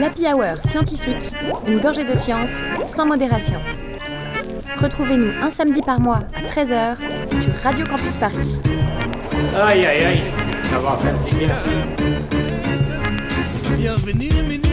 L'Happy Hour scientifique, une gorgée de science sans modération. Retrouvez-nous un samedi par mois à 13h sur Radio Campus Paris. Aïe aïe aïe, ça va faire du bien. Bienvenue Dominique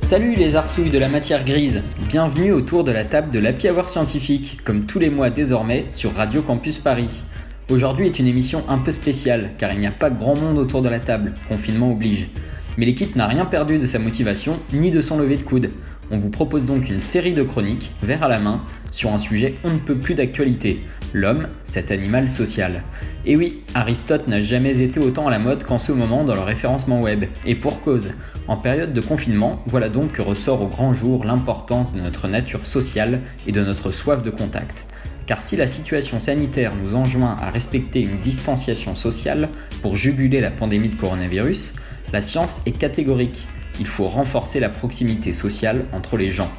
Salut les arsouilles de la matière grise, bienvenue autour de la table de l'Happy Hour scientifique, comme tous les mois désormais sur Radio Campus Paris. Aujourd'hui est une émission un peu spéciale, car il n'y a pas grand monde autour de la table, confinement oblige. Mais l'équipe n'a rien perdu de sa motivation, ni de son lever de coude. On vous propose donc une série de chroniques, verre à la main, sur un sujet on ne peut plus d'actualité, l'homme, cet animal social. Et oui, Aristote n'a jamais été autant à la mode qu'en ce moment dans le référencement web. Et pour cause, en période de confinement, voilà donc que ressort au grand jour l'importance de notre nature sociale et de notre soif de contact. Car si la situation sanitaire nous enjoint à respecter une distanciation sociale pour juguler la pandémie de coronavirus, la science est catégorique. Il faut renforcer la proximité sociale entre les gens.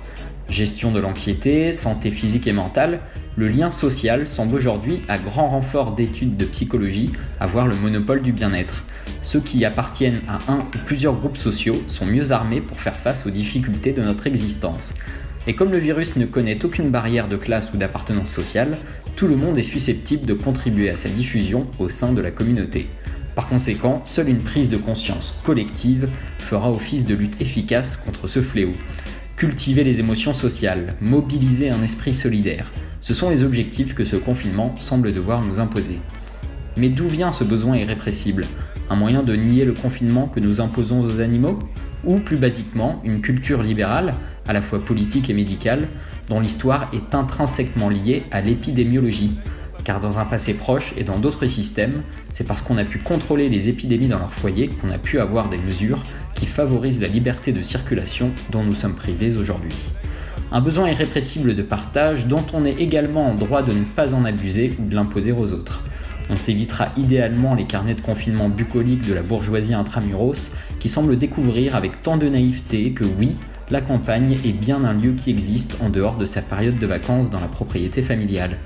Gestion de l'anxiété, santé physique et mentale, le lien social semble aujourd'hui, à grand renfort d'études de psychologie, avoir le monopole du bien-être. Ceux qui appartiennent à un ou plusieurs groupes sociaux sont mieux armés pour faire face aux difficultés de notre existence. Et comme le virus ne connaît aucune barrière de classe ou d'appartenance sociale, tout le monde est susceptible de contribuer à sa diffusion au sein de la communauté. Par conséquent, seule une prise de conscience collective fera office de lutte efficace contre ce fléau. Cultiver les émotions sociales, mobiliser un esprit solidaire, ce sont les objectifs que ce confinement semble devoir nous imposer. Mais d'où vient ce besoin irrépressible? Un moyen de nier le confinement que nous imposons aux animaux? Ou plus basiquement, une culture libérale, à la fois politique et médicale, dont l'histoire est intrinsèquement liée à l'épidémiologie car dans un passé proche et dans d'autres systèmes, c'est parce qu'on a pu contrôler les épidémies dans leur foyer qu'on a pu avoir des mesures qui favorisent la liberté de circulation dont nous sommes privés aujourd'hui. Un besoin irrépressible de partage dont on est également en droit de ne pas en abuser ou de l'imposer aux autres. On s'évitera idéalement les carnets de confinement bucolique de la bourgeoisie intramuros qui semble découvrir avec tant de naïveté que oui, la campagne est bien un lieu qui existe en dehors de sa période de vacances dans la propriété familiale.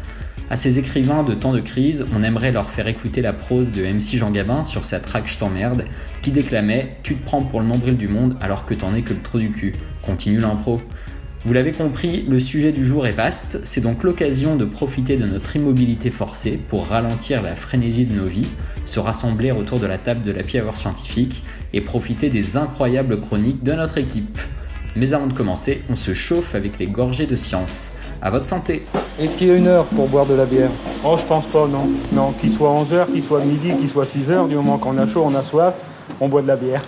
À ces écrivains de temps de crise, on aimerait leur faire écouter la prose de MC Jean Gabin sur sa traque Je t'emmerde, qui déclamait Tu te prends pour le nombril du monde alors que t'en es que le trou du cul. Continue l'impro. Vous l'avez compris, le sujet du jour est vaste, c'est donc l'occasion de profiter de notre immobilité forcée pour ralentir la frénésie de nos vies, se rassembler autour de la table de la Hour scientifique et profiter des incroyables chroniques de notre équipe. Mais avant de commencer, on se chauffe avec les gorgées de science. À votre santé Est-ce qu'il y a une heure pour boire de la bière? Oh, je pense pas, non. Non, qu'il soit 11h, qu'il soit midi, qu'il soit 6h, du moment qu'on a chaud, on a soif, on boit de la bière.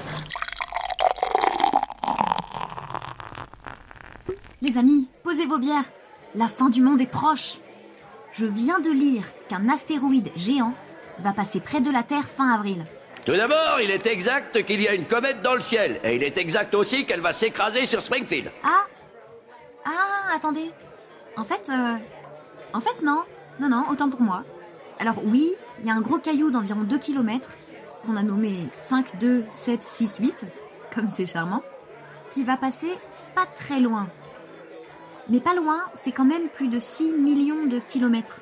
Les amis, posez vos bières. La fin du monde est proche. Je viens de lire qu'un astéroïde géant va passer près de la Terre fin avril. Tout d'abord, il est exact qu'il y a une comète dans le ciel. Et il est exact aussi qu'elle va s'écraser sur Springfield. Ah Ah, attendez. En fait, euh, en fait, non. Non, non, autant pour moi. Alors oui, il y a un gros caillou d'environ 2 km, qu'on a nommé 5, 2, 7, 6, 8, comme c'est charmant, qui va passer pas très loin. Mais pas loin, c'est quand même plus de 6 millions de kilomètres.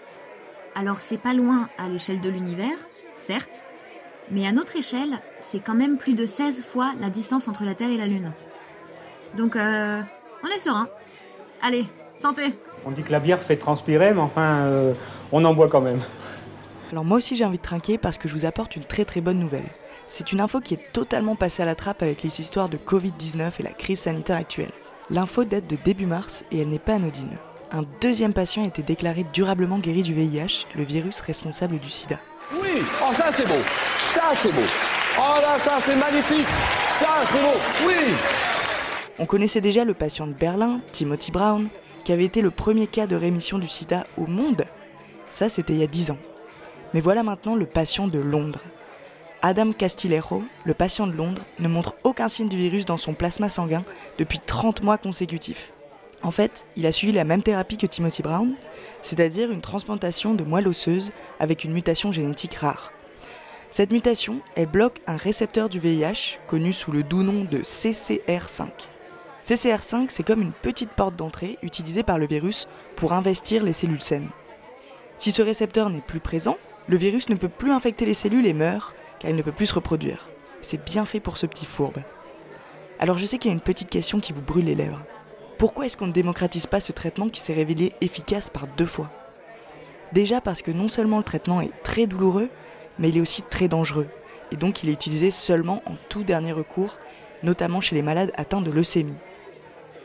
Alors c'est pas loin à l'échelle de l'univers, certes, mais à notre échelle, c'est quand même plus de 16 fois la distance entre la Terre et la Lune. Donc, euh, on est serein. Allez, santé On dit que la bière fait transpirer, mais enfin, euh, on en boit quand même. Alors moi aussi j'ai envie de trinquer parce que je vous apporte une très très bonne nouvelle. C'est une info qui est totalement passée à la trappe avec les histoires de Covid-19 et la crise sanitaire actuelle. L'info date de début mars et elle n'est pas anodine. Un deuxième patient a été déclaré durablement guéri du VIH, le virus responsable du sida. Oui, oh ça c'est beau, ça c'est beau. Oh là ça c'est magnifique, ça c'est beau, oui. On connaissait déjà le patient de Berlin, Timothy Brown, qui avait été le premier cas de rémission du sida au monde. Ça c'était il y a 10 ans. Mais voilà maintenant le patient de Londres. Adam Castillejo, le patient de Londres, ne montre aucun signe du virus dans son plasma sanguin depuis 30 mois consécutifs. En fait, il a suivi la même thérapie que Timothy Brown, c'est-à-dire une transplantation de moelle osseuse avec une mutation génétique rare. Cette mutation, elle bloque un récepteur du VIH connu sous le doux nom de CCR5. CCR5, c'est comme une petite porte d'entrée utilisée par le virus pour investir les cellules saines. Si ce récepteur n'est plus présent, le virus ne peut plus infecter les cellules et meurt, car il ne peut plus se reproduire. C'est bien fait pour ce petit fourbe. Alors je sais qu'il y a une petite question qui vous brûle les lèvres. Pourquoi est-ce qu'on ne démocratise pas ce traitement qui s'est révélé efficace par deux fois? Déjà parce que non seulement le traitement est très douloureux, mais il est aussi très dangereux, et donc il est utilisé seulement en tout dernier recours, notamment chez les malades atteints de leucémie.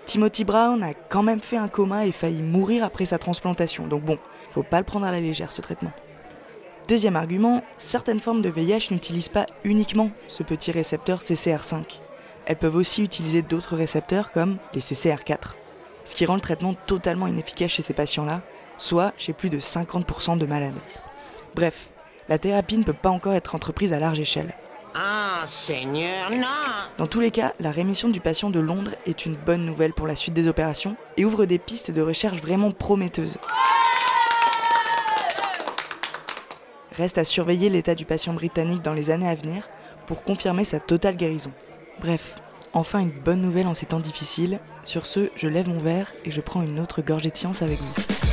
Timothy Brown a quand même fait un coma et failli mourir après sa transplantation, donc bon, faut pas le prendre à la légère ce traitement. Deuxième argument, certaines formes de VIH n'utilisent pas uniquement ce petit récepteur CCR5. Elles peuvent aussi utiliser d'autres récepteurs comme les CCR4, ce qui rend le traitement totalement inefficace chez ces patients-là, soit chez plus de 50% de malades. Bref, la thérapie ne peut pas encore être entreprise à large échelle. Ah, Seigneur, non Dans tous les cas, la rémission du patient de Londres est une bonne nouvelle pour la suite des opérations et ouvre des pistes de recherche vraiment prometteuses. Reste à surveiller l'état du patient britannique dans les années à venir pour confirmer sa totale guérison. Bref, enfin une bonne nouvelle en ces temps difficiles. Sur ce, je lève mon verre et je prends une autre gorgée de science avec vous.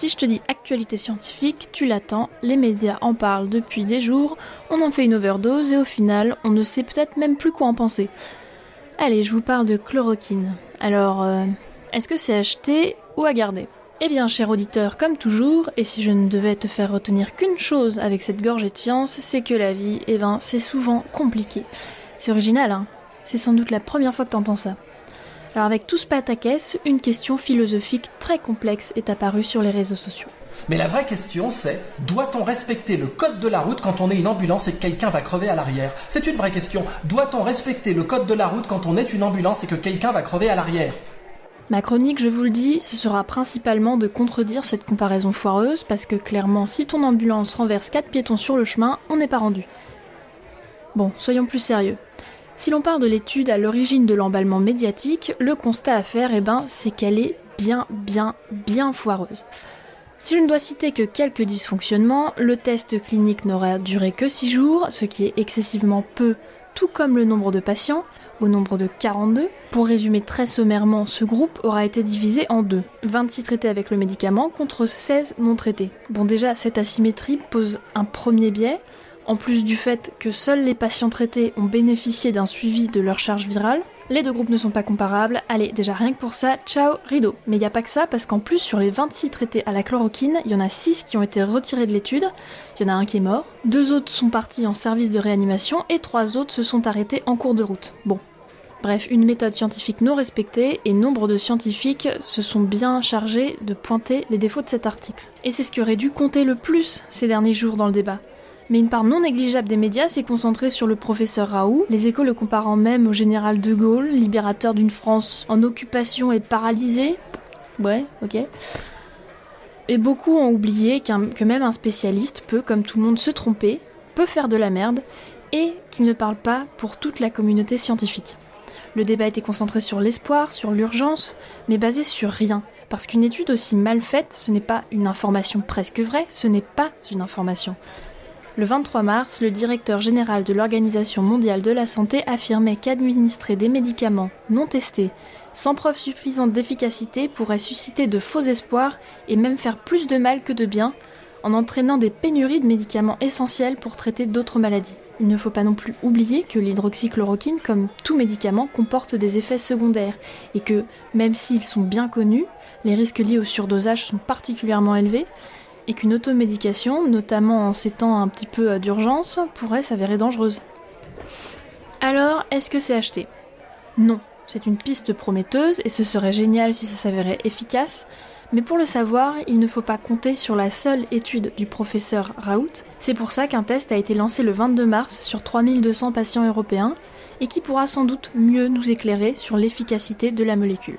Si je te dis actualité scientifique, tu l'attends, les médias en parlent depuis des jours, on en fait une overdose et au final, on ne sait peut-être même plus quoi en penser. Allez, je vous parle de chloroquine. Alors, euh, est-ce que c'est acheté ou à garder? Eh bien, cher auditeur, comme toujours, et si je ne devais te faire retenir qu'une chose avec cette gorgée de science, c'est que la vie, eh ben, c'est souvent compliqué. C'est original, hein? C'est sans doute la première fois que t'entends ça. Alors avec tout ce pataquès, une question philosophique très complexe est apparue sur les réseaux sociaux. Mais la vraie question c'est, doit-on respecter le code de la route quand on est une ambulance et que quelqu'un va crever à l'arrière? C'est une vraie question. Doit-on respecter le code de la route quand on est une ambulance et que quelqu'un va crever à l'arrière? Ma chronique, je vous le dis, ce sera principalement de contredire cette comparaison foireuse parce que clairement, si ton ambulance renverse 4 piétons sur le chemin, on n'est pas rendu. Bon, soyons plus sérieux. Si l'on part de l'étude à l'origine de l'emballement médiatique, le constat à faire, eh ben, c'est qu'elle est bien, bien, bien foireuse. Si je ne dois citer que quelques dysfonctionnements, le test clinique n'aura duré que 6 jours, ce qui est excessivement peu, tout comme le nombre de patients, au nombre de 42. Pour résumer très sommairement, ce groupe aura été divisé en deux. 26 traités avec le médicament contre 16 non traités. Bon déjà, cette asymétrie pose un premier biais, en plus du fait que seuls les patients traités ont bénéficié d'un suivi de leur charge virale, les deux groupes ne sont pas comparables. Allez, déjà rien que pour ça, ciao, rideau. Mais il n'y a pas que ça, parce qu'en plus, sur les 26 traités à la chloroquine, il y en a 6 qui ont été retirés de l'étude. Il y en a un qui est mort. Deux autres sont partis en service de réanimation et trois autres se sont arrêtés en cours de route. Bon. Bref, une méthode scientifique non respectée et nombre de scientifiques se sont bien chargés de pointer les défauts de cet article. Et c'est ce qui aurait dû compter le plus ces derniers jours dans le débat mais une part non négligeable des médias s'est concentrée sur le professeur Raoult, les échos le comparant même au général de Gaulle, libérateur d'une France en occupation et paralysée. Ouais, ok. Et beaucoup ont oublié que même un spécialiste peut, comme tout le monde, se tromper, peut faire de la merde, et qu'il ne parle pas pour toute la communauté scientifique. Le débat était concentré sur l'espoir, sur l'urgence, mais basé sur rien. Parce qu'une étude aussi mal faite, ce n'est pas une information presque vraie, ce n'est pas une information. Le 23 mars, le directeur général de l'Organisation mondiale de la santé affirmait qu'administrer des médicaments non testés, sans preuve suffisante d'efficacité, pourrait susciter de faux espoirs et même faire plus de mal que de bien, en entraînant des pénuries de médicaments essentiels pour traiter d'autres maladies. Il ne faut pas non plus oublier que l'hydroxychloroquine, comme tout médicament, comporte des effets secondaires et que, même s'ils sont bien connus, les risques liés au surdosage sont particulièrement élevés et qu'une automédication, notamment en ces temps un petit peu euh, d'urgence, pourrait s'avérer dangereuse. Alors, est-ce que c'est acheté? Non, c'est une piste prometteuse et ce serait génial si ça s'avérait efficace, mais pour le savoir, il ne faut pas compter sur la seule étude du professeur Raoult. C'est pour ça qu'un test a été lancé le 22 mars sur 3200 patients européens et qui pourra sans doute mieux nous éclairer sur l'efficacité de la molécule.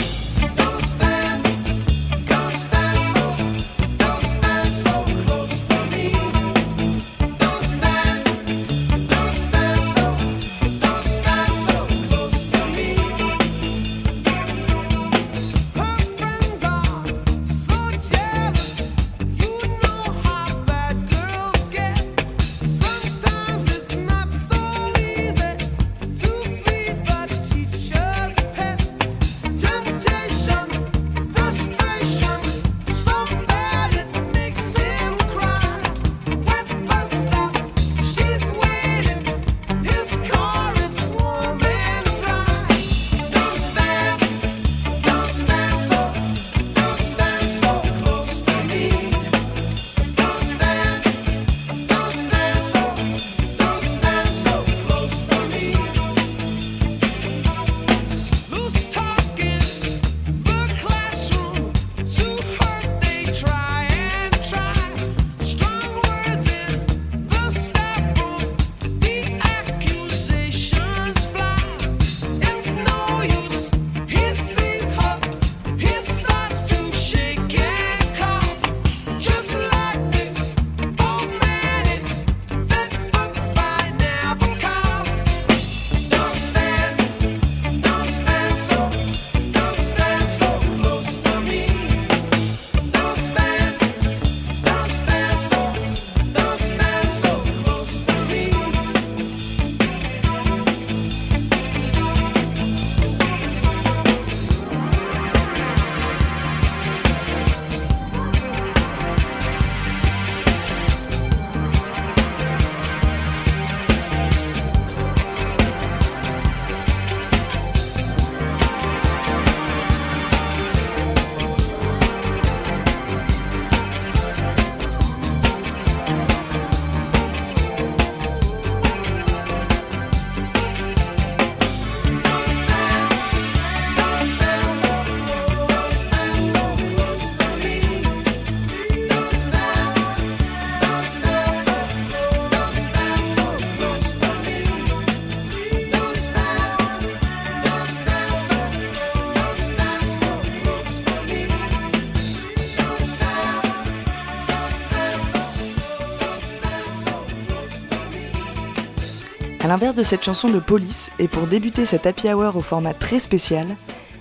L'inverse de cette chanson de police, et pour débuter cet happy hour au format très spécial,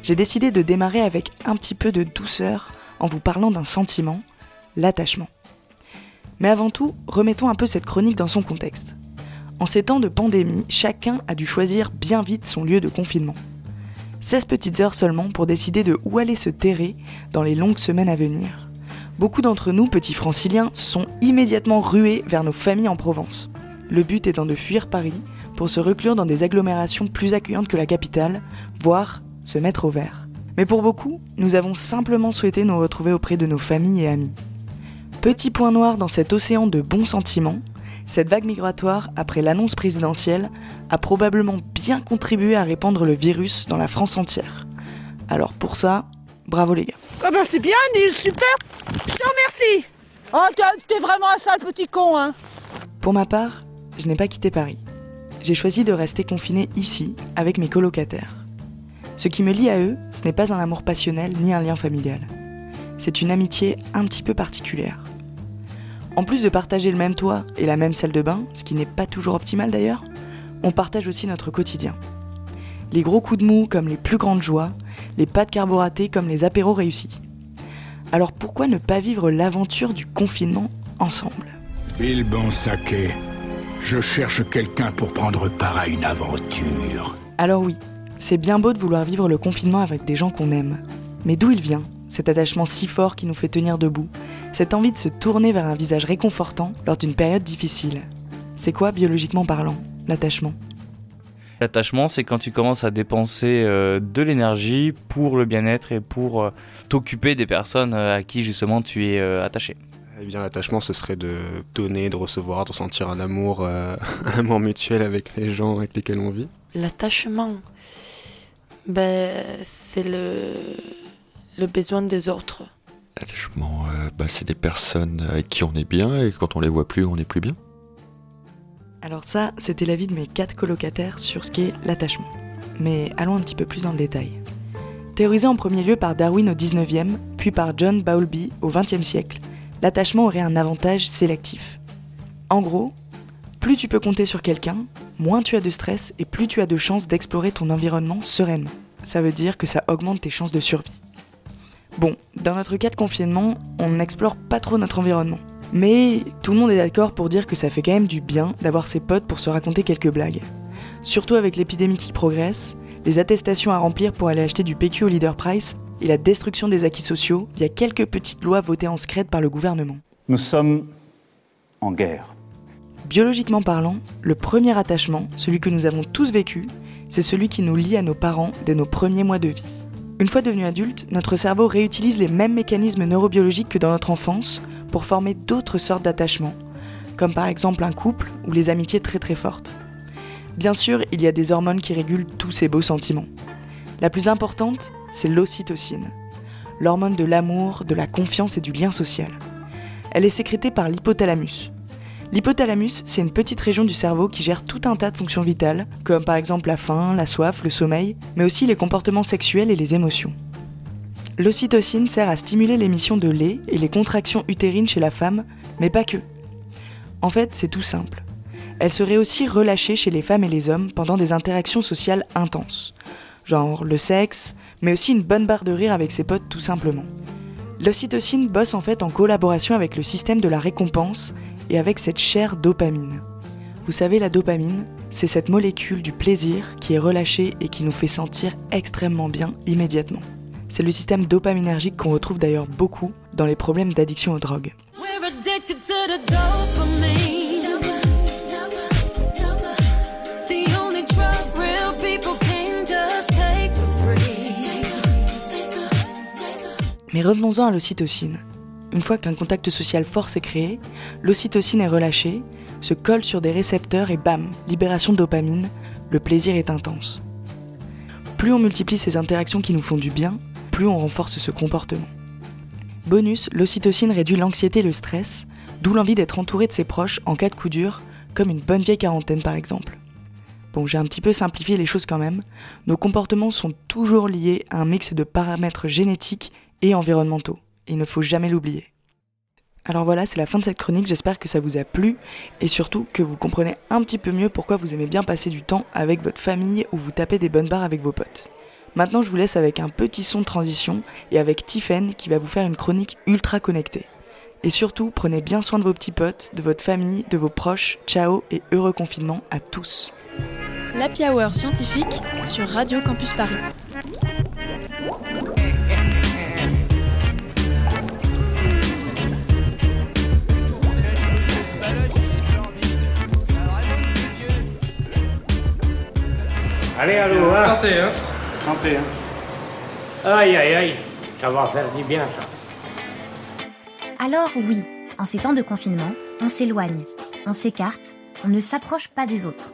j'ai décidé de démarrer avec un petit peu de douceur en vous parlant d'un sentiment, l'attachement. Mais avant tout, remettons un peu cette chronique dans son contexte. En ces temps de pandémie, chacun a dû choisir bien vite son lieu de confinement. 16 petites heures seulement pour décider de où aller se terrer dans les longues semaines à venir. Beaucoup d'entre nous, petits franciliens, se sont immédiatement rués vers nos familles en Provence. Le but étant de fuir Paris pour se reclure dans des agglomérations plus accueillantes que la capitale, voire se mettre au vert. Mais pour beaucoup, nous avons simplement souhaité nous retrouver auprès de nos familles et amis. Petit point noir dans cet océan de bons sentiments, cette vague migratoire, après l'annonce présidentielle, a probablement bien contribué à répandre le virus dans la France entière. Alors pour ça, bravo les gars. Ah bah c'est bien Neil, super Je te remercie Oh t'es- t'es vraiment un sale petit con hein Pour ma part, je n'ai pas quitté Paris. J'ai choisi de rester confiné ici, avec mes colocataires. Ce qui me lie à eux, ce n'est pas un amour passionnel ni un lien familial. C'est une amitié un petit peu particulière. En plus de partager le même toit et la même salle de bain, ce qui n'est pas toujours optimal d'ailleurs, on partage aussi notre quotidien. Les gros coups de mou comme les plus grandes joies, les pâtes carboratées comme les apéros réussis. Alors pourquoi ne pas vivre l'aventure du confinement ensemble? Je cherche quelqu'un pour prendre part à une aventure. Alors oui, c'est bien beau de vouloir vivre le confinement avec des gens qu'on aime. Mais d'où il vient, cet attachement si fort qui nous fait tenir debout, cette envie de se tourner vers un visage réconfortant lors d'une période difficile C'est quoi, biologiquement parlant, l'attachement? L'attachement, c'est quand tu commences à dépenser euh, de l'énergie pour le bien-être et pour euh, t'occuper des personnes euh, à qui justement tu es euh, attaché. Eh bien, l'attachement, ce serait de donner, de recevoir, de ressentir un amour, euh, un amour mutuel avec les gens avec lesquels on vit. L'attachement, ben, c'est le, le besoin des autres. L'attachement, euh, bah, c'est des personnes avec qui on est bien et quand on les voit plus, on n'est plus bien. Alors ça, c'était l'avis de mes quatre colocataires sur ce qu'est l'attachement. Mais allons un petit peu plus dans le détail. Théorisé en premier lieu par Darwin au 19e, puis par John Bowlby au 20e siècle, l'attachement aurait un avantage sélectif. En gros, plus tu peux compter sur quelqu'un, moins tu as de stress et plus tu as de chances d'explorer ton environnement sereinement. Ça veut dire que ça augmente tes chances de survie. Bon, dans notre cas de confinement, on n'explore pas trop notre environnement. Mais tout le monde est d'accord pour dire que ça fait quand même du bien d'avoir ses potes pour se raconter quelques blagues. Surtout avec l'épidémie qui progresse, les attestations à remplir pour aller acheter du PQ au leader price et la destruction des acquis sociaux via quelques petites lois votées en secret par le gouvernement. Nous sommes en guerre. Biologiquement parlant, le premier attachement, celui que nous avons tous vécu, c'est celui qui nous lie à nos parents dès nos premiers mois de vie. Une fois devenu adulte, notre cerveau réutilise les mêmes mécanismes neurobiologiques que dans notre enfance pour former d'autres sortes d'attachements, comme par exemple un couple ou les amitiés très très fortes. Bien sûr, il y a des hormones qui régulent tous ces beaux sentiments. La plus importante, c'est l'ocytocine, l'hormone de l'amour, de la confiance et du lien social. Elle est sécrétée par l'hypothalamus. L'hypothalamus, c'est une petite région du cerveau qui gère tout un tas de fonctions vitales, comme par exemple la faim, la soif, le sommeil, mais aussi les comportements sexuels et les émotions. L'ocytocine sert à stimuler l'émission de lait et les contractions utérines chez la femme, mais pas que. En fait, c'est tout simple. Elle serait aussi relâchée chez les femmes et les hommes pendant des interactions sociales intenses, genre le sexe, mais aussi une bonne barre de rire avec ses potes tout simplement. L'ocytocine bosse en fait en collaboration avec le système de la récompense et avec cette chère dopamine. Vous savez, la dopamine, c'est cette molécule du plaisir qui est relâchée et qui nous fait sentir extrêmement bien immédiatement. C'est le système dopaminergique qu'on retrouve d'ailleurs beaucoup dans les problèmes d'addiction aux drogues. Mais revenons-en à l'ocytocine. Une fois qu'un contact social fort s'est créé, l'ocytocine est relâchée, se colle sur des récepteurs et bam, libération de dopamine, le plaisir est intense. Plus on multiplie ces interactions qui nous font du bien, plus on renforce ce comportement. Bonus, l'ocytocine réduit l'anxiété et le stress, d'où l'envie d'être entouré de ses proches en cas de coup dur, comme une bonne vieille quarantaine par exemple. Bon, j'ai un petit peu simplifié les choses quand même. Nos comportements sont toujours liés à un mix de paramètres génétiques et environnementaux. Il ne faut jamais l'oublier. Alors voilà, c'est la fin de cette chronique, j'espère que ça vous a plu et surtout que vous comprenez un petit peu mieux pourquoi vous aimez bien passer du temps avec votre famille ou vous tapez des bonnes barres avec vos potes. Maintenant, je vous laisse avec un petit son de transition et avec Tiffen qui va vous faire une chronique ultra connectée. Et surtout, prenez bien soin de vos petits potes, de votre famille, de vos proches. Ciao et heureux confinement à tous. L'Happy Hour scientifique sur Radio Campus Paris. Allez, allô, hein Santé, hein Santé, hein Aïe, aïe, aïe, ça va faire du bien, ça. Alors oui, en ces temps de confinement, on s'éloigne, on s'écarte, on ne s'approche pas des autres.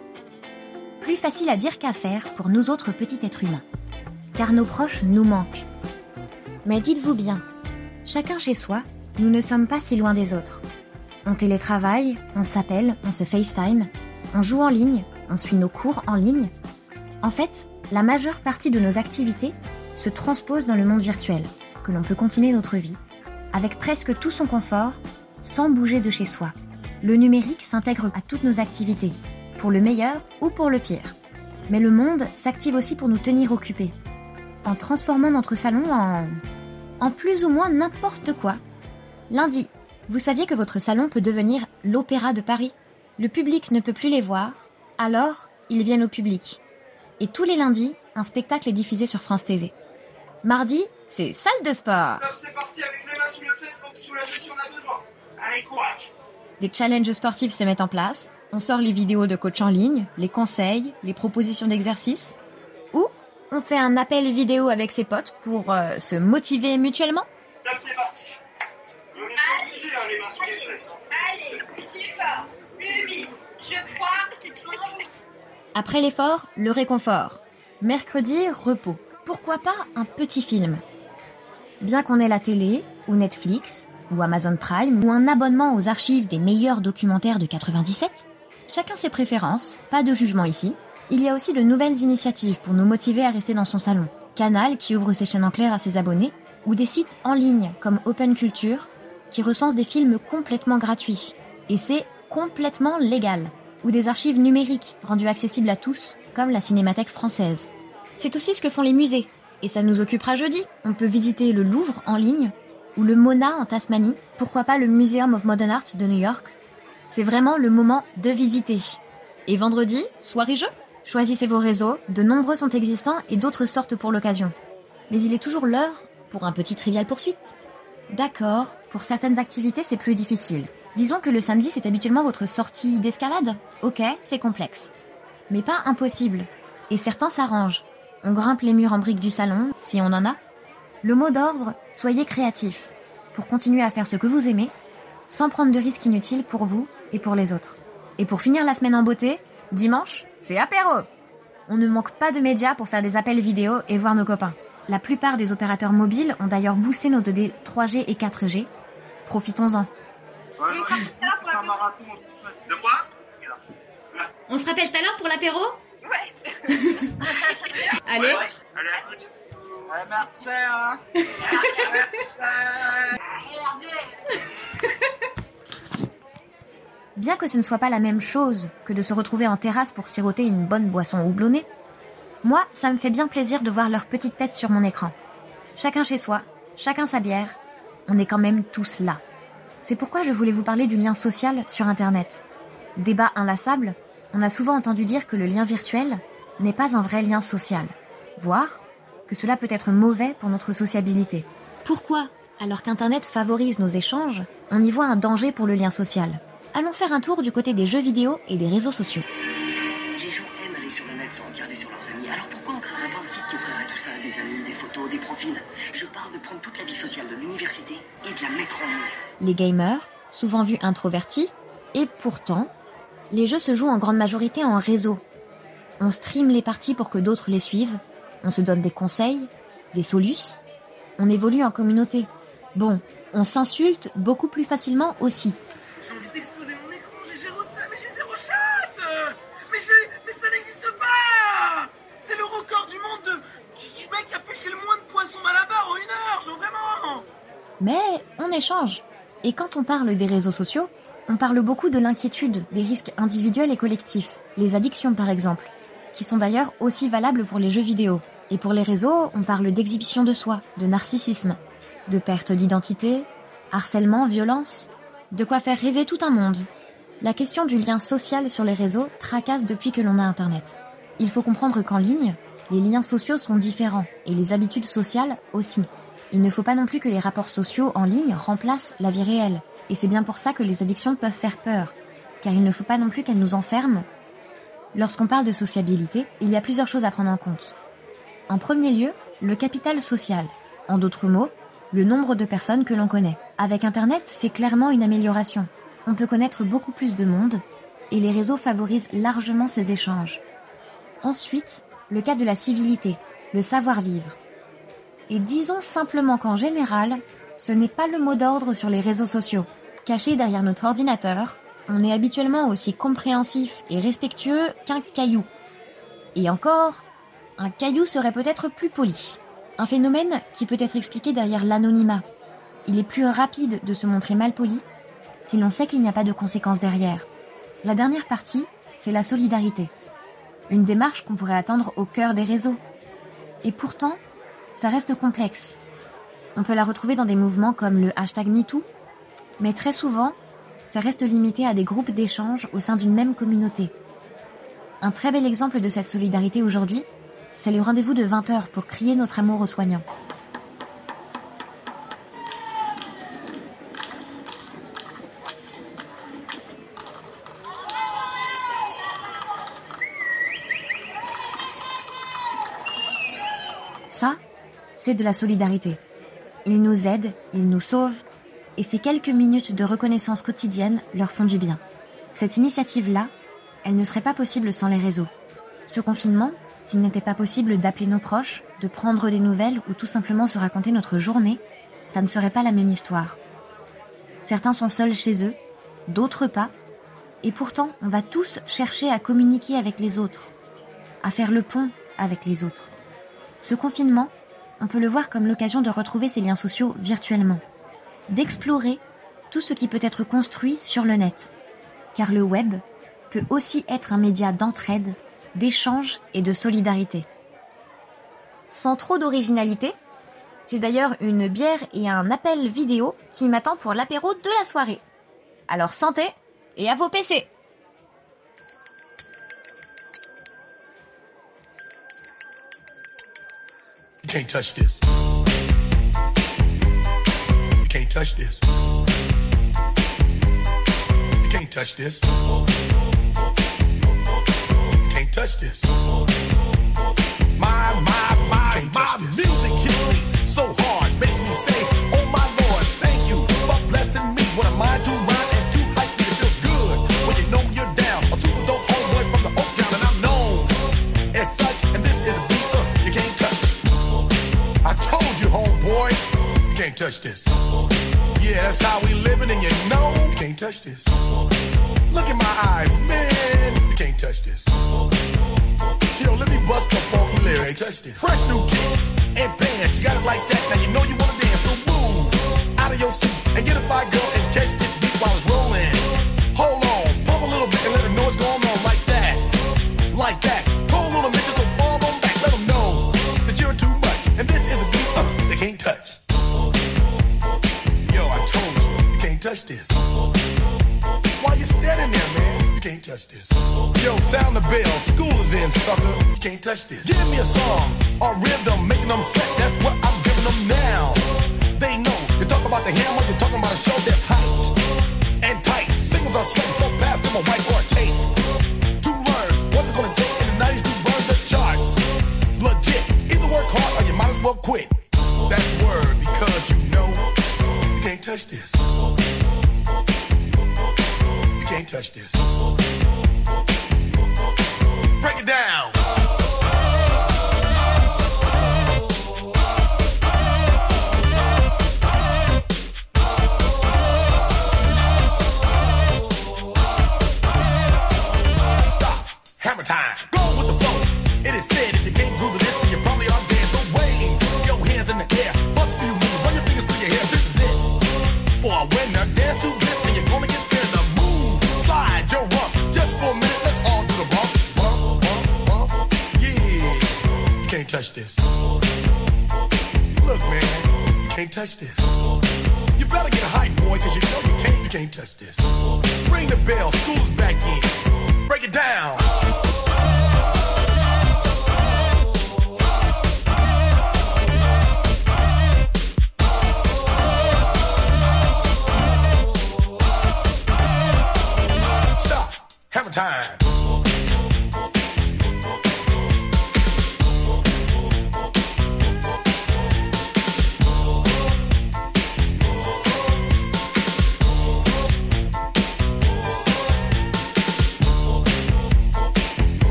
Plus facile à dire qu'à faire pour nous autres petits êtres humains. Car nos proches nous manquent. Mais dites-vous bien, chacun chez soi, nous ne sommes pas si loin des autres. On télétravaille, on s'appelle, on se FaceTime, on joue en ligne, on suit nos cours en ligne. En fait, la majeure partie de nos activités se transpose dans le monde virtuel, que l'on peut continuer notre vie, avec presque tout son confort, sans bouger de chez soi. Le numérique s'intègre à toutes nos activités, pour le meilleur ou pour le pire. Mais le monde s'active aussi pour nous tenir occupés, en transformant notre salon en... en plus ou moins n'importe quoi. Lundi, vous saviez que votre salon peut devenir l'opéra de Paris? Le public ne peut plus les voir, alors ils viennent au public. Et tous les lundis, un spectacle est diffusé sur France TV. Mardi, c'est salle de sport. c'est parti avec les mains sous les fesses pour te soulager si on a besoin. Allez, courage. Des challenges sportifs se mettent en place. On sort les vidéos de coach en ligne, les conseils, les propositions d'exercices. Ou on fait un appel vidéo avec ses potes pour euh, se motiver mutuellement. Top, c'est parti. On est pas obligé, hein, les mains sur les fesses. hein. Allez, plus fort, plus vite, je crois. Après l'effort, le réconfort. Mercredi, repos. Pourquoi pas un petit film? Bien qu'on ait la télé, ou Netflix, ou Amazon Prime, ou un abonnement aux archives des meilleurs documentaires de 97, chacun ses préférences, pas de jugement ici. Il y a aussi de nouvelles initiatives pour nous motiver à rester dans son salon. Canal qui ouvre ses chaînes en clair à ses abonnés, ou des sites en ligne comme Open Culture qui recensent des films complètement gratuits. Et c'est complètement légal. Ou des archives numériques rendues accessibles à tous, comme la Cinémathèque française. C'est aussi ce que font les musées. Et ça nous occupera jeudi. On peut visiter le Louvre en ligne, ou le MoNA en Tasmanie, pourquoi pas le Museum of Modern Art de New York. C'est vraiment le moment de visiter. Et vendredi, soirée jeu Choisissez vos réseaux, de nombreux sont existants et d'autres sortent pour l'occasion. Mais il est toujours l'heure pour un petit trivial poursuite. D'accord, pour certaines activités c'est plus difficile. Disons que le samedi c'est habituellement votre sortie d'escalade. Ok, c'est complexe. Mais pas impossible. Et certains s'arrangent. On grimpe les murs en briques du salon, si on en a. Le mot d'ordre, soyez créatif, pour continuer à faire ce que vous aimez, sans prendre de risques inutiles pour vous et pour les autres. Et pour finir la semaine en beauté, dimanche, c'est apéro On ne manque pas de médias pour faire des appels vidéo et voir nos copains. La plupart des opérateurs mobiles ont d'ailleurs boosté nos données 3G et 4G. Profitons-en. Ouais, un. De quoi On se rappelle tout à l'heure pour l'apéro Ouais. Allez. Allez, à tout. Ouais, merci, hein. Bien que ce ne soit pas la même chose que de se retrouver en terrasse pour siroter une bonne boisson houblonnée, moi, ça me fait bien plaisir de voir leurs petites têtes sur mon écran. Chacun chez soi, chacun sa bière, on est quand même tous là. C'est pourquoi je voulais vous parler du lien social sur Internet. Débat inlassable, on a souvent entendu dire que le lien virtuel n'est pas un vrai lien social, voire que cela peut être mauvais pour notre sociabilité. Pourquoi, alors qu'Internet favorise nos échanges, on y voit un danger pour le lien social? Allons faire un tour du côté des jeux vidéo et des réseaux sociaux. Des amis, des photos, des profils Je parle de prendre toute la vie sociale de l'université et de la mettre en ligne. Les gamers, souvent vus introvertis, et pourtant, les jeux se jouent en grande majorité en réseau. On stream les parties pour que d'autres les suivent, on se donne des conseils, des solus, on évolue en communauté. Bon, on s'insulte beaucoup plus facilement aussi. J'ai envie d'exploser mon écran, j'ai zéro ça, mais j'ai zéro chat Mais j'ai... Mais ça n'existe pas C'est le record du monde de... Du, pêché le moins de poissons à en une heure, genre vraiment Mais on échange. Et quand on parle des réseaux sociaux, on parle beaucoup de l'inquiétude, des risques individuels et collectifs, les addictions par exemple, qui sont d'ailleurs aussi valables pour les jeux vidéo. Et pour les réseaux, on parle d'exhibition de soi, de narcissisme, de perte d'identité, harcèlement, violence, de quoi faire rêver tout un monde. La question du lien social sur les réseaux tracasse depuis que l'on a Internet. Il faut comprendre qu'en ligne, les liens sociaux sont différents et les habitudes sociales aussi. Il ne faut pas non plus que les rapports sociaux en ligne remplacent la vie réelle. Et c'est bien pour ça que les addictions peuvent faire peur, car il ne faut pas non plus qu'elles nous enferment. Lorsqu'on parle de sociabilité, il y a plusieurs choses à prendre en compte. En premier lieu, le capital social. En d'autres mots, le nombre de personnes que l'on connaît. Avec Internet, c'est clairement une amélioration. On peut connaître beaucoup plus de monde, et les réseaux favorisent largement ces échanges. Ensuite, le cas de la civilité, le savoir-vivre. Et disons simplement qu'en général, ce n'est pas le mot d'ordre sur les réseaux sociaux. Caché derrière notre ordinateur, on est habituellement aussi compréhensif et respectueux qu'un caillou. Et encore, un caillou serait peut-être plus poli. Un phénomène qui peut être expliqué derrière l'anonymat. Il est plus rapide de se montrer mal poli si l'on sait qu'il n'y a pas de conséquences derrière. La dernière partie, c'est la solidarité. Une démarche qu'on pourrait attendre au cœur des réseaux. Et pourtant, ça reste complexe. On peut la retrouver dans des mouvements comme le hashtag MeToo, mais très souvent, ça reste limité à des groupes d'échange au sein d'une même communauté. Un très bel exemple de cette solidarité aujourd'hui, c'est le rendez-vous de 20h pour crier notre amour aux soignants. De la solidarité. Ils nous aident, ils nous sauvent, et ces quelques minutes de reconnaissance quotidienne leur font du bien. Cette initiative-là, elle ne serait pas possible sans les réseaux. Ce confinement, s'il n'était pas possible d'appeler nos proches, de prendre des nouvelles ou tout simplement se raconter notre journée, ça ne serait pas la même histoire. Certains sont seuls chez eux, d'autres pas, et pourtant on va tous chercher à communiquer avec les autres, à faire le pont avec les autres. Ce confinement, on peut le voir comme l'occasion de retrouver ces liens sociaux virtuellement, d'explorer tout ce qui peut être construit sur le net, car le web peut aussi être un média d'entraide, d'échange et de solidarité. Sans trop d'originalité, j'ai d'ailleurs une bière et un appel vidéo qui m'attend pour l'apéro de la soirée. Alors santé et à vos PC You can't touch this. You can't touch this. You can't touch this. You can't touch this. My, my, my, my music hits can't touch this. Yeah, that's how we living, and you know you can't touch this. Look in my eyes, man, you can't touch this. Yo, let me bust the funky lyrics. Fresh new kicks and bands, you got it like that. Now you know you wanna dance, so move out of your seat and get a fire girl can't touch this. Give me a song, a rhythm, making them sweat. That's what I'm giving them now. They know. You talk about the hammer, you're talking about a show that's hyped and tight. Singles are sweating so fast, them a whiteboard tape. To learn what's it gonna take in the 90s to burn the charts. Legit. Either work hard or you might as well quit. That's word because you know you can't touch this. You can't touch this.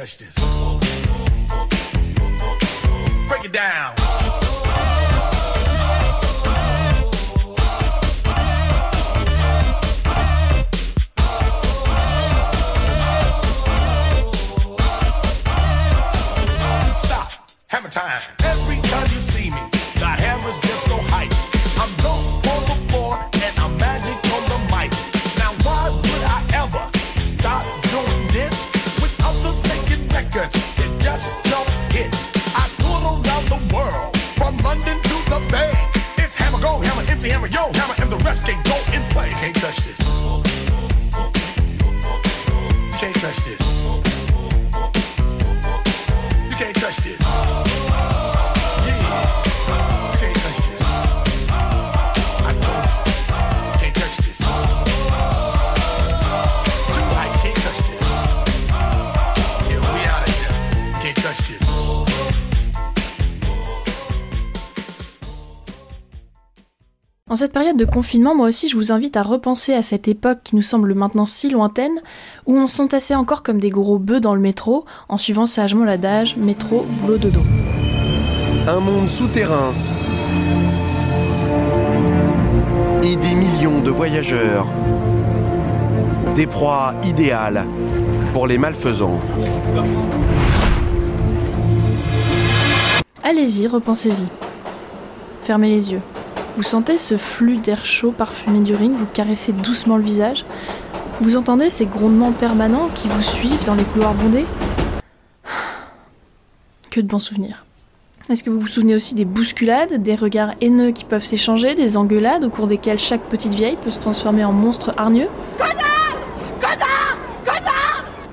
Touch this. Break it down. Can't touch cette période de confinement, moi aussi, je vous invite à repenser à cette époque qui nous semble maintenant si lointaine, où on s'entassait encore comme des gros bœufs dans le métro, en suivant sagement l'adage métro, boulot, dodo. Un monde souterrain. Et des millions de voyageurs. Des proies idéales pour les malfaisants. Allez-y, repensez-y. Fermez les yeux. Vous sentez ce flux d'air chaud parfumé d'urine vous caresser doucement le visage Vous entendez ces grondements permanents qui vous suivent dans les couloirs bondés Que de bons souvenirs. Est-ce que vous vous souvenez aussi des bousculades, des regards haineux qui peuvent s'échanger, des engueulades au cours desquelles chaque petite vieille peut se transformer en monstre hargneux?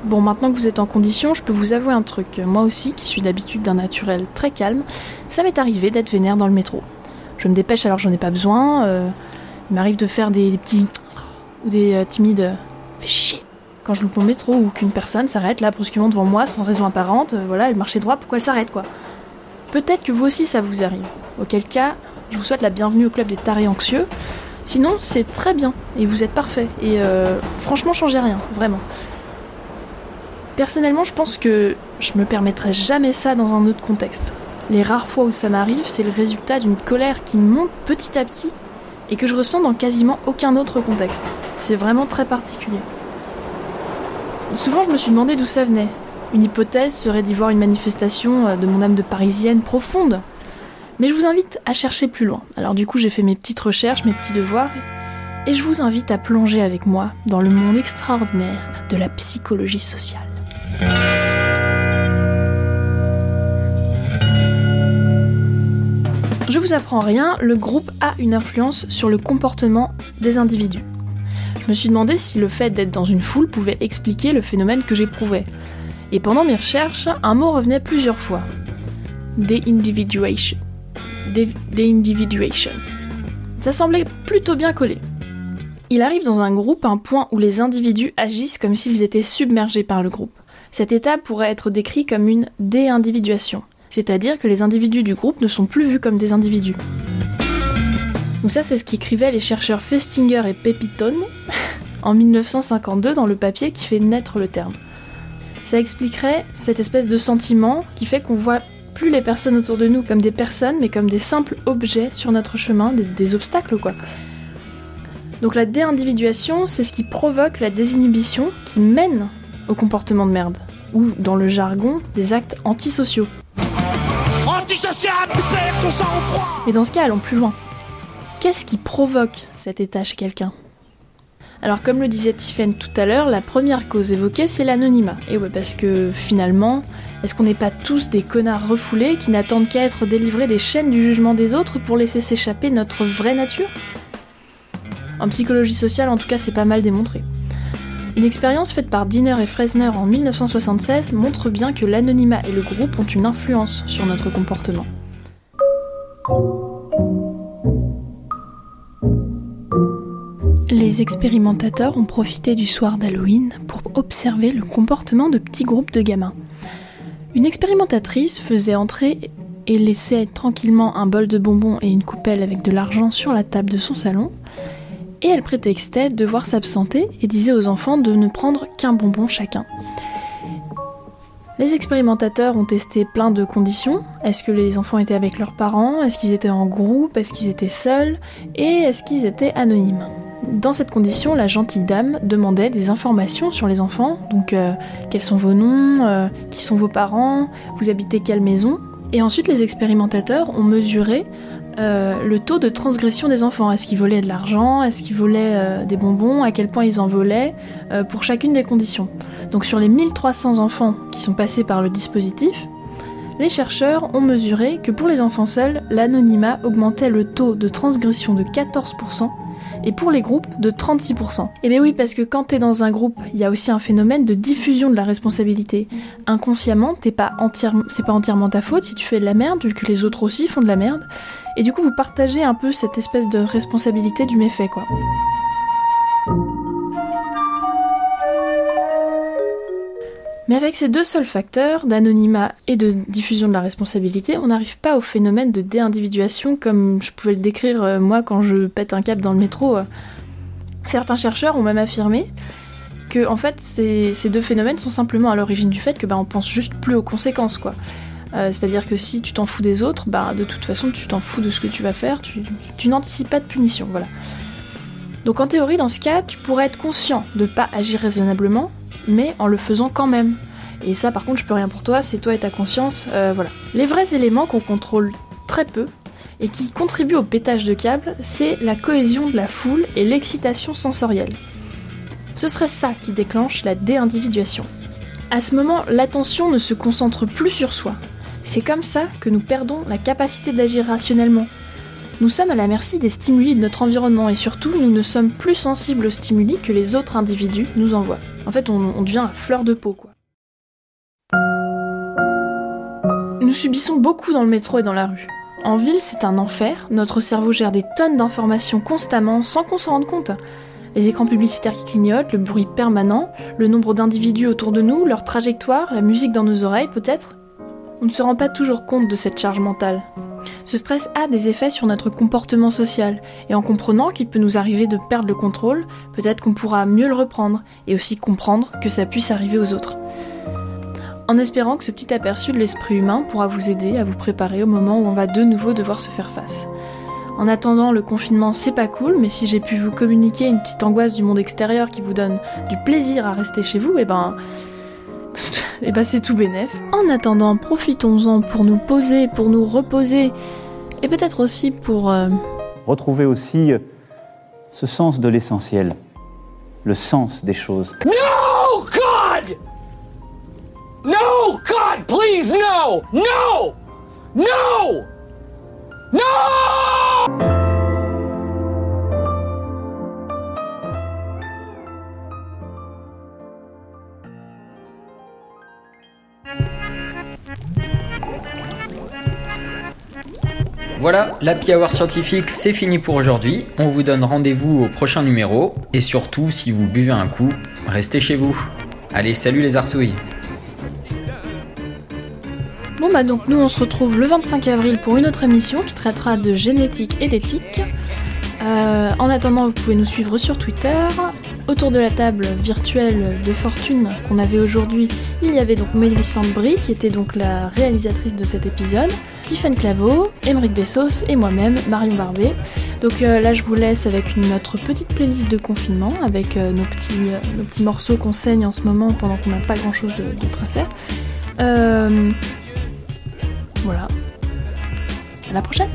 Bon, maintenant que vous êtes en condition, je peux vous avouer un truc. Moi aussi, qui suis d'habitude d'un naturel très calme, ça m'est arrivé d'être vénère dans le métro. Je me dépêche alors j'en ai pas besoin. euh, il m'arrive de faire des, petits ou des euh, timides. euh, Fais chier. Quand je loupe mon métro ou qu'une personne s'arrête là brusquement devant moi sans raison apparente, voilà, elle marchait droit, pourquoi elle s'arrête quoi? Peut-être que vous aussi ça vous arrive. Auquel cas, je vous souhaite la bienvenue au club des tarés anxieux. Sinon, c'est très bien et vous êtes parfait. Et franchement, changez rien, vraiment. Personnellement, je pense que je me permettrai jamais ça dans un autre contexte. Les rares fois où ça m'arrive, c'est le résultat d'une colère qui monte petit à petit et que je ressens dans quasiment aucun autre contexte. C'est vraiment très particulier. Souvent, je me suis demandé d'où ça venait. Une hypothèse serait d'y voir une manifestation euh, de mon âme de parisienne profonde. Mais je vous invite à chercher plus loin. Alors du coup, j'ai fait mes petites recherches, mes petits devoirs, et je vous invite à plonger avec moi dans le monde extraordinaire de la psychologie sociale. Je vous apprends rien, le groupe a une influence sur le comportement des individus. Je me suis demandé si le fait d'être dans une foule pouvait expliquer le phénomène que j'éprouvais. Et pendant mes recherches, un mot revenait plusieurs fois. Déindividuation. Dé- Déindividuation. Ça semblait plutôt bien collé. Il arrive dans un groupe un point où les individus agissent comme s'ils étaient submergés par le groupe. Cet état pourrait être décrit comme une déindividuation, c'est-à-dire que les individus du groupe ne sont plus vus comme des individus. Donc ça, c'est ce qu'écrivaient les chercheurs Festinger et Pepitone en 1952 dans le papier qui fait naître le terme. Ça expliquerait cette espèce de sentiment qui fait qu'on voit plus les personnes autour de nous comme des personnes, mais comme des simples objets sur notre chemin, des, des obstacles quoi. Donc la déindividuation, c'est ce qui provoque la désinhibition qui mène au comportement de merde, ou dans le jargon, des actes antisociaux. Mais dans ce cas, allons plus loin. Qu'est-ce qui provoque cet état chez quelqu'un? Alors comme le disait Tiffen tout à l'heure, la première cause évoquée, c'est l'anonymat. Et ouais, parce que finalement, est-ce qu'on n'est pas tous des connards refoulés qui n'attendent qu'à être délivrés des chaînes du jugement des autres pour laisser s'échapper notre vraie nature? En psychologie sociale, en tout cas, c'est pas mal démontré. Une expérience faite par Dinner et Fresner en 1976 montre bien que l'anonymat et le groupe ont une influence sur notre comportement. Les expérimentateurs ont profité du soir d'Halloween pour observer le comportement de petits groupes de gamins. Une expérimentatrice faisait entrer et laissait tranquillement un bol de bonbons et une coupelle avec de l'argent sur la table de son salon, et elle prétextait devoir s'absenter et disait aux enfants de ne prendre qu'un bonbon chacun. Les expérimentateurs ont testé plein de conditions. Est-ce que les enfants étaient avec leurs parents? Est-ce qu'ils étaient en groupe? Est-ce qu'ils étaient seuls? Et est-ce qu'ils étaient anonymes? Dans cette condition, la gentille dame demandait des informations sur les enfants. Donc, euh, quels sont vos noms? Euh, Qui sont vos parents? Vous habitez quelle maison? Et ensuite, les expérimentateurs ont mesuré euh, le taux de transgression des enfants. Est-ce qu'ils volaient de l'argent? Est-ce qu'ils volaient euh, des bonbons? À quel point ils en volaient euh, Pour chacune des conditions. Donc sur les 1300 enfants qui sont passés par le dispositif, les chercheurs ont mesuré que pour les enfants seuls, l'anonymat augmentait le taux de transgression de 14% et pour les groupes de 36%. Et bien oui, parce que quand t'es dans un groupe, il y a aussi un phénomène de diffusion de la responsabilité. Inconsciemment, c'est pas entièrement ta faute si tu fais de la merde, vu que les autres aussi font de la merde. Et du coup, vous partagez un peu cette espèce de responsabilité du méfait, quoi. Mais avec ces deux seuls facteurs, d'anonymat et de diffusion de la responsabilité, on n'arrive pas au phénomène de déindividuation comme je pouvais le décrire euh, moi quand je pète un câble dans le métro. euh. Certains chercheurs ont même affirmé que en fait ces, ces deux phénomènes sont simplement à l'origine du fait que bah, on pense juste plus aux conséquences quoi. Euh, C'est-à-dire que si tu t'en fous des autres, bah, de toute façon tu t'en fous de ce que tu vas faire, tu, n'anticipes pas de punition, voilà. Donc en théorie, dans ce cas, tu pourrais être conscient de pas agir raisonnablement, mais en le faisant quand même. Et ça, par contre, je peux rien pour toi, c'est toi et ta conscience, euh, voilà. Les vrais éléments qu'on contrôle très peu et qui contribuent au pétage de câble, c'est la cohésion de la foule et l'excitation sensorielle. Ce serait ça qui déclenche la déindividuation. À ce moment, l'attention ne se concentre plus sur soi. C'est comme ça que nous perdons la capacité d'agir rationnellement. Nous sommes à la merci des stimuli de notre environnement et surtout, nous ne sommes plus sensibles aux stimuli que les autres individus nous envoient. En fait, on, on devient à fleur de peau, quoi. Nous subissons beaucoup dans le métro et dans la rue. En ville, c'est un enfer. Notre cerveau gère des tonnes d'informations constamment sans qu'on s'en rende compte. Les écrans publicitaires qui clignotent, le bruit permanent, le nombre d'individus autour de nous, leur trajectoire, la musique dans nos oreilles peut-être. On ne se rend pas toujours compte de cette charge mentale. Ce stress a des effets sur notre comportement social, et en comprenant qu'il peut nous arriver de perdre le contrôle, peut-être qu'on pourra mieux le reprendre, et aussi comprendre que ça puisse arriver aux autres. En espérant que ce petit aperçu de l'esprit humain pourra vous aider à vous préparer au moment où on va de nouveau devoir se faire face. En attendant, le confinement c'est pas cool, mais si j'ai pu vous communiquer une petite angoisse du monde extérieur qui vous donne du plaisir à rester chez vous, et ben. et ben c'est tout bénef. En attendant, profitons-en pour nous poser, pour nous reposer, et peut-être aussi pour. euh, Retrouver aussi euh, ce sens de l'essentiel, le sens des choses. No, God! No, God, please, no! No! No! No! Voilà, l'Happy Hour scientifique, c'est fini pour aujourd'hui. On vous donne rendez-vous au prochain numéro. Et surtout, si vous buvez un coup, restez chez vous. Allez, salut les arsouilles Bon bah donc nous on se retrouve le 25 avril pour une autre émission qui traitera de génétique et d'éthique. Euh, en attendant vous pouvez nous suivre sur Twitter. Autour de la table virtuelle de fortune qu'on avait aujourd'hui, il y avait donc Mélissande Brie qui était donc la réalisatrice de cet épisode, Tiffany Claveau, Émeric Bessos et moi-même, Marion Barbet. Donc euh, là je vous laisse avec notre petite playlist de confinement avec euh, nos, petits, euh, nos petits morceaux qu'on saigne en ce moment pendant qu'on n'a pas grand chose d'autre à faire. Voilà. À la prochaine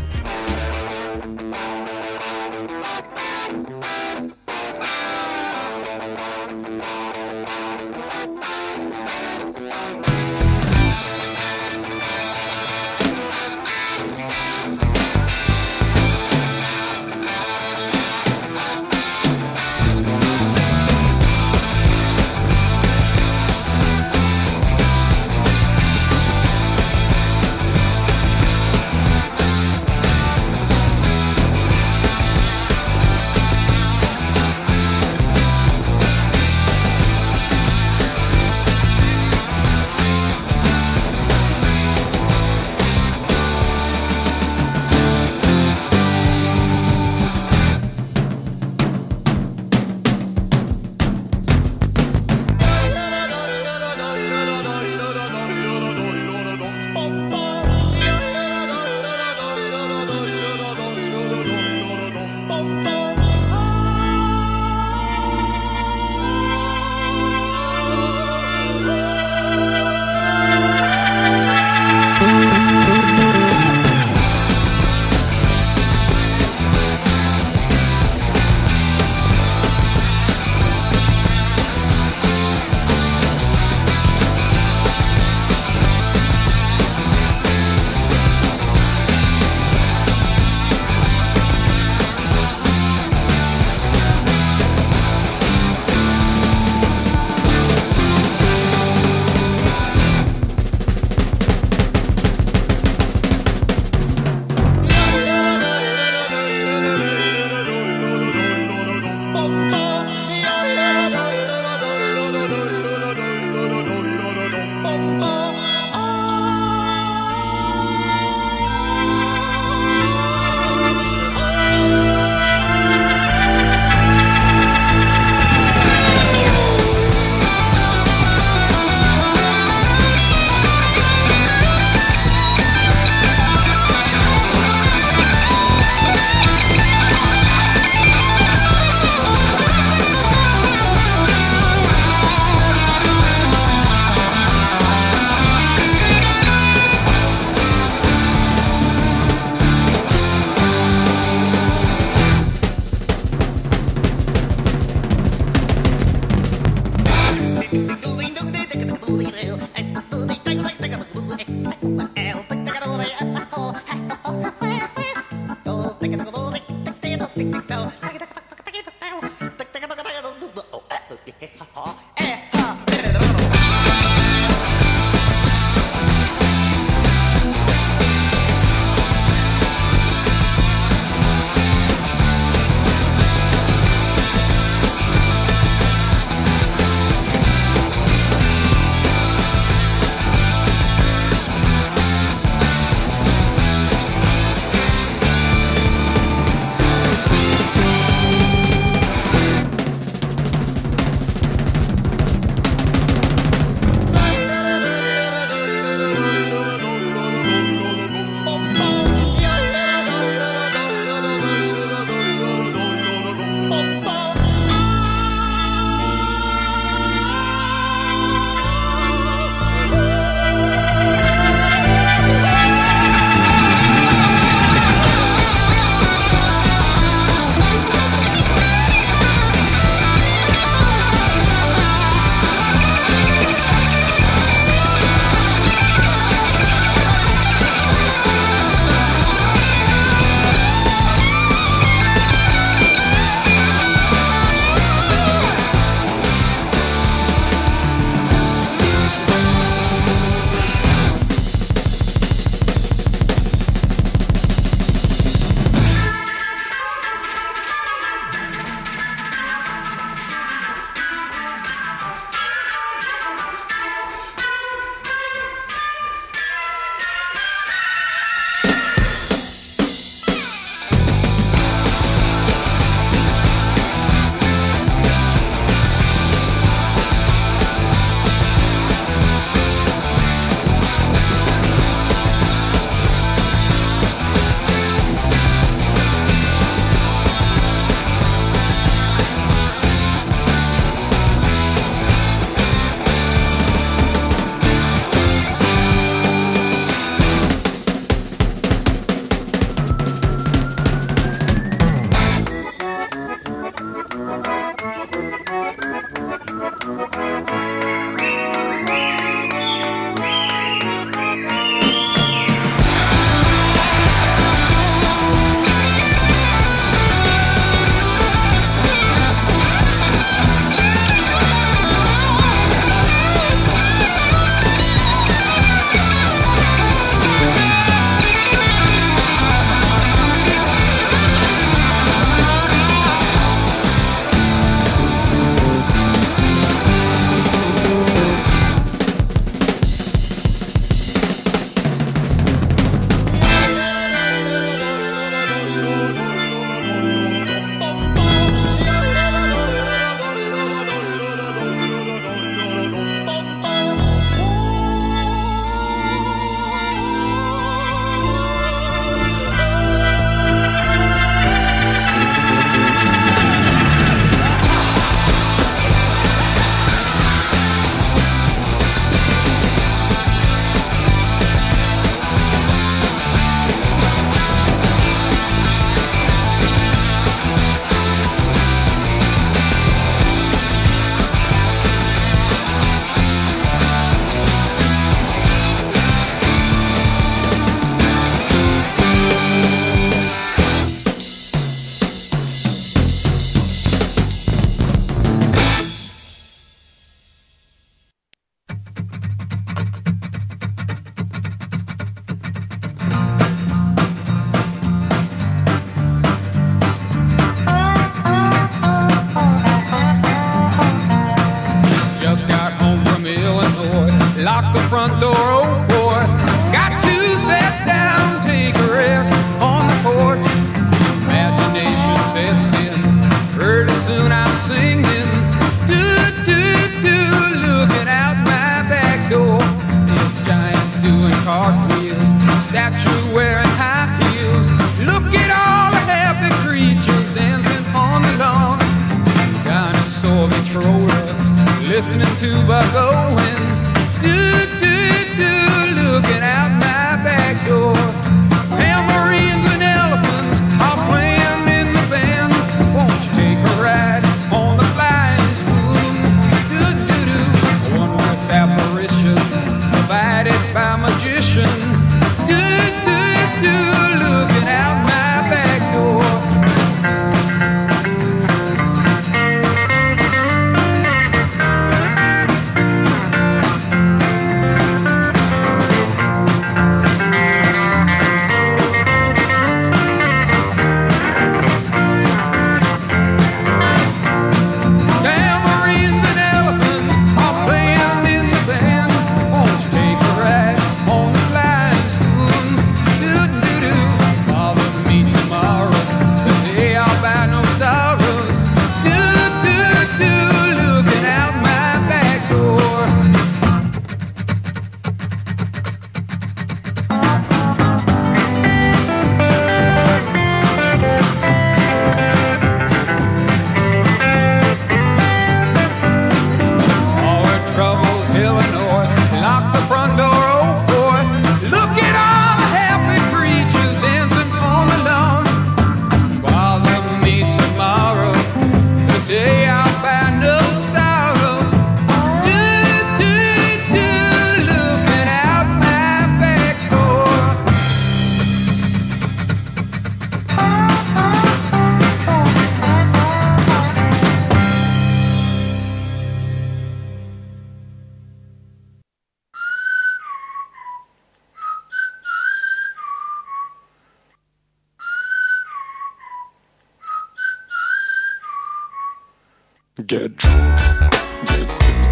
listening to Bucko and Get drunk, get stupid,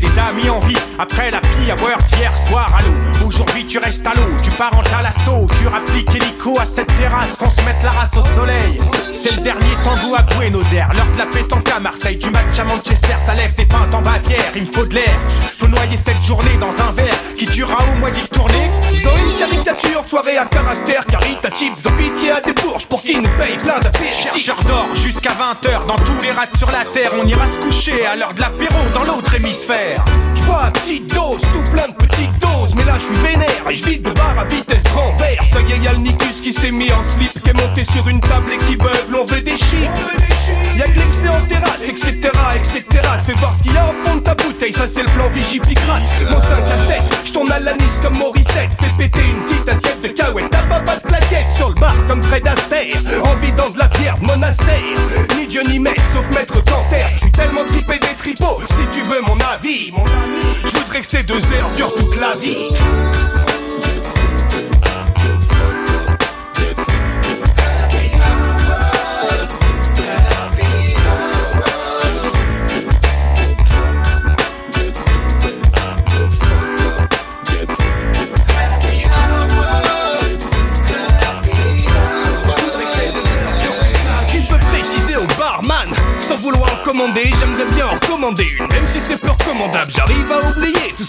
des amis en vie après la à boire d'hier soir à l'eau. Aujourd'hui tu restes à l'eau, tu pars en talasso, tu rappliques hélico à cette terrasse qu'on se mette la race au soleil. C'est le dernier tango à Buenos Aires, l'heure de la pétanque à Marseille, du match à Manchester, ça lève des pintes en Bavière, il me faut de l'air. Faut noyer cette journée dans un verre qui durera au mois d'y tourner. Ils ont une caricature, soirée à caractère caritatif. Ont pitié à des bourges pour qu'ils nous payent plein d'apéritifs. Chercheur d'or jusqu'à 20h dans tous les rats sur la terre, on ira se coucher à l'heure de l'apéro dans l'autre hémisphère. Je vois petite dose, tout plein de petites doses. Mais là je suis vénère et je vide de bar à vitesse grand vert. Ça y est, y'a le Nicus qui s'est mis en slip, qui est monté sur une table et qui beugle. On veut des chips. Y'a que l'excès en terrasse, etc. etc. Fais voir ce qu'il y a au fond de ta bouteille, ça c'est le plan Vigipicrate. Mon 5 à 7, je tourne à l'anis comme Morissette. Fais péter une petite assiette de cahuète. T'as pas pas de claquette sur le bar comme Fred Astaire. En vidant de la pierre monastère. Ni Dieu ni maître, sauf maître Canter. Je suis tellement tripé des tripots, si tu veux mon avis. Mon ami, je voudrais que ces deux heures durent toute la vie.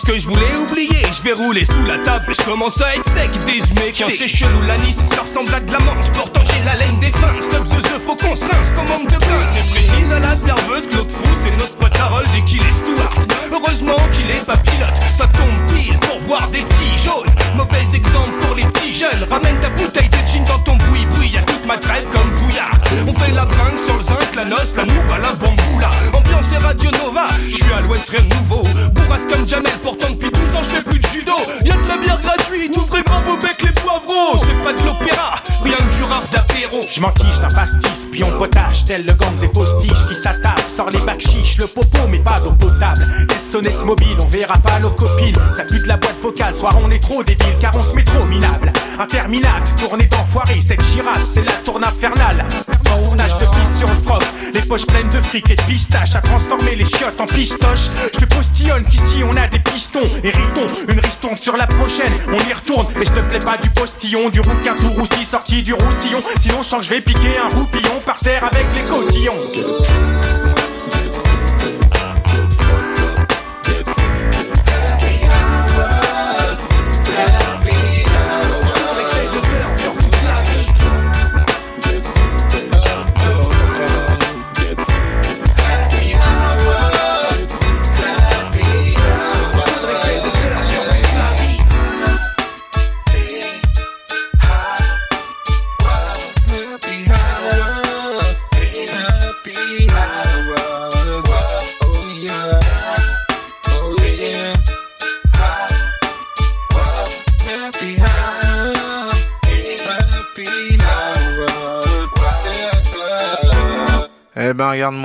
Ce que je voulais oublier. Je vais rouler sous la table je commence à être sec. Désumé, tiens c'est chelou l'anis Ça ressemble à de la menthe, pourtant j'ai la laine des fins Stop the faut qu'on se rince comme homme de bain Tu précises à la serveuse l'autre fou c'est notre pote Harold et qu'il est Stuart. Heureusement qu'il est pas pilote. Ça tombe pile pour boire des petits jaunes. Mauvais exemple pour les petits jeunes. Ramène ta bouteille de gin dans ton boui-boui Y'a toute ma crêpe comme bouillard On fait la bringue sur le zinc, la noce, la nouba, la bamboula Ambiance et Radio Nova, je suis à l'ouest rien de nouveau Bourrasse comme Jamel, pourtant depuis 12 ans je fais plus de judo Y'a de la bière gratuite, ouvrez grand vos becs les poivreaux C'est pas de l'opéra, rien que du rap d'apéro Je m'entiche d'un pastis, puis on potage tel le gang des postiches qui s'attape. Sort les bacs chiches, le popo, mais pas d'eau potable. Estonès mobile, on verra pas nos copines. Ça pue de la boîte vocale, soir on est trop débile car on se met trop minable. Interminable, tournée d'enfoiré, cette girafe, c'est la tourne infernale. De pisse sur le froc, les poches pleines de fric et de pistaches à transformer les chiottes en pistoches. Je te postillonne qu'ici on a des pistons et ritons, une riston sur la prochaine. On y retourne, mais s'il te plaît pas du postillon, du rouquin tout roussi sorti du routillon. Sinon je vais piquer un roupillon par terre avec les cotillons.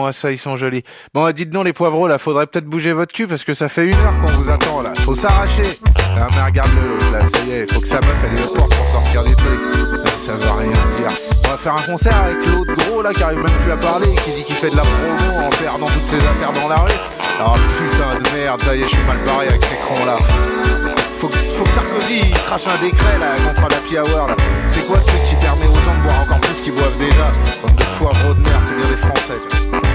Regarde-moi ça, ils sont jolis. Bon, dites donc les poivreaux là, faudrait peut-être bouger votre cul parce que ça fait une heure qu'on vous attend là. Faut s'arracher. Ah mais regarde-le l'autre, là, ça y est, faut que sa meuf elle au porte pour sortir du truc. Euh, Ça veut rien dire. On va faire un concert avec l'autre gros là qui arrive même plus à parler, qui dit qu'il fait de la promo en perdant toutes ses affaires dans la rue. Oh putain de merde, ça y est, je suis mal barré avec ces cons là. Faut que, faut que Sarkozy crache un décret là contre l'happy hour là. C'est quoi ce qui permet aux gens de boire encore plus qu'ils boivent déjà? Comme des poivreaux de merde, c'est bien des Français.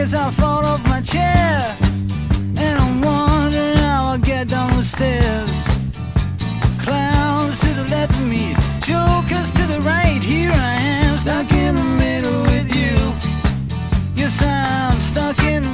Case I fall off my chair. And I'm wondering how I'll get down the stairs. Clowns to the left of me, jokers to the right. Here I am, stuck in the middle with you. Yes, I'm stuck in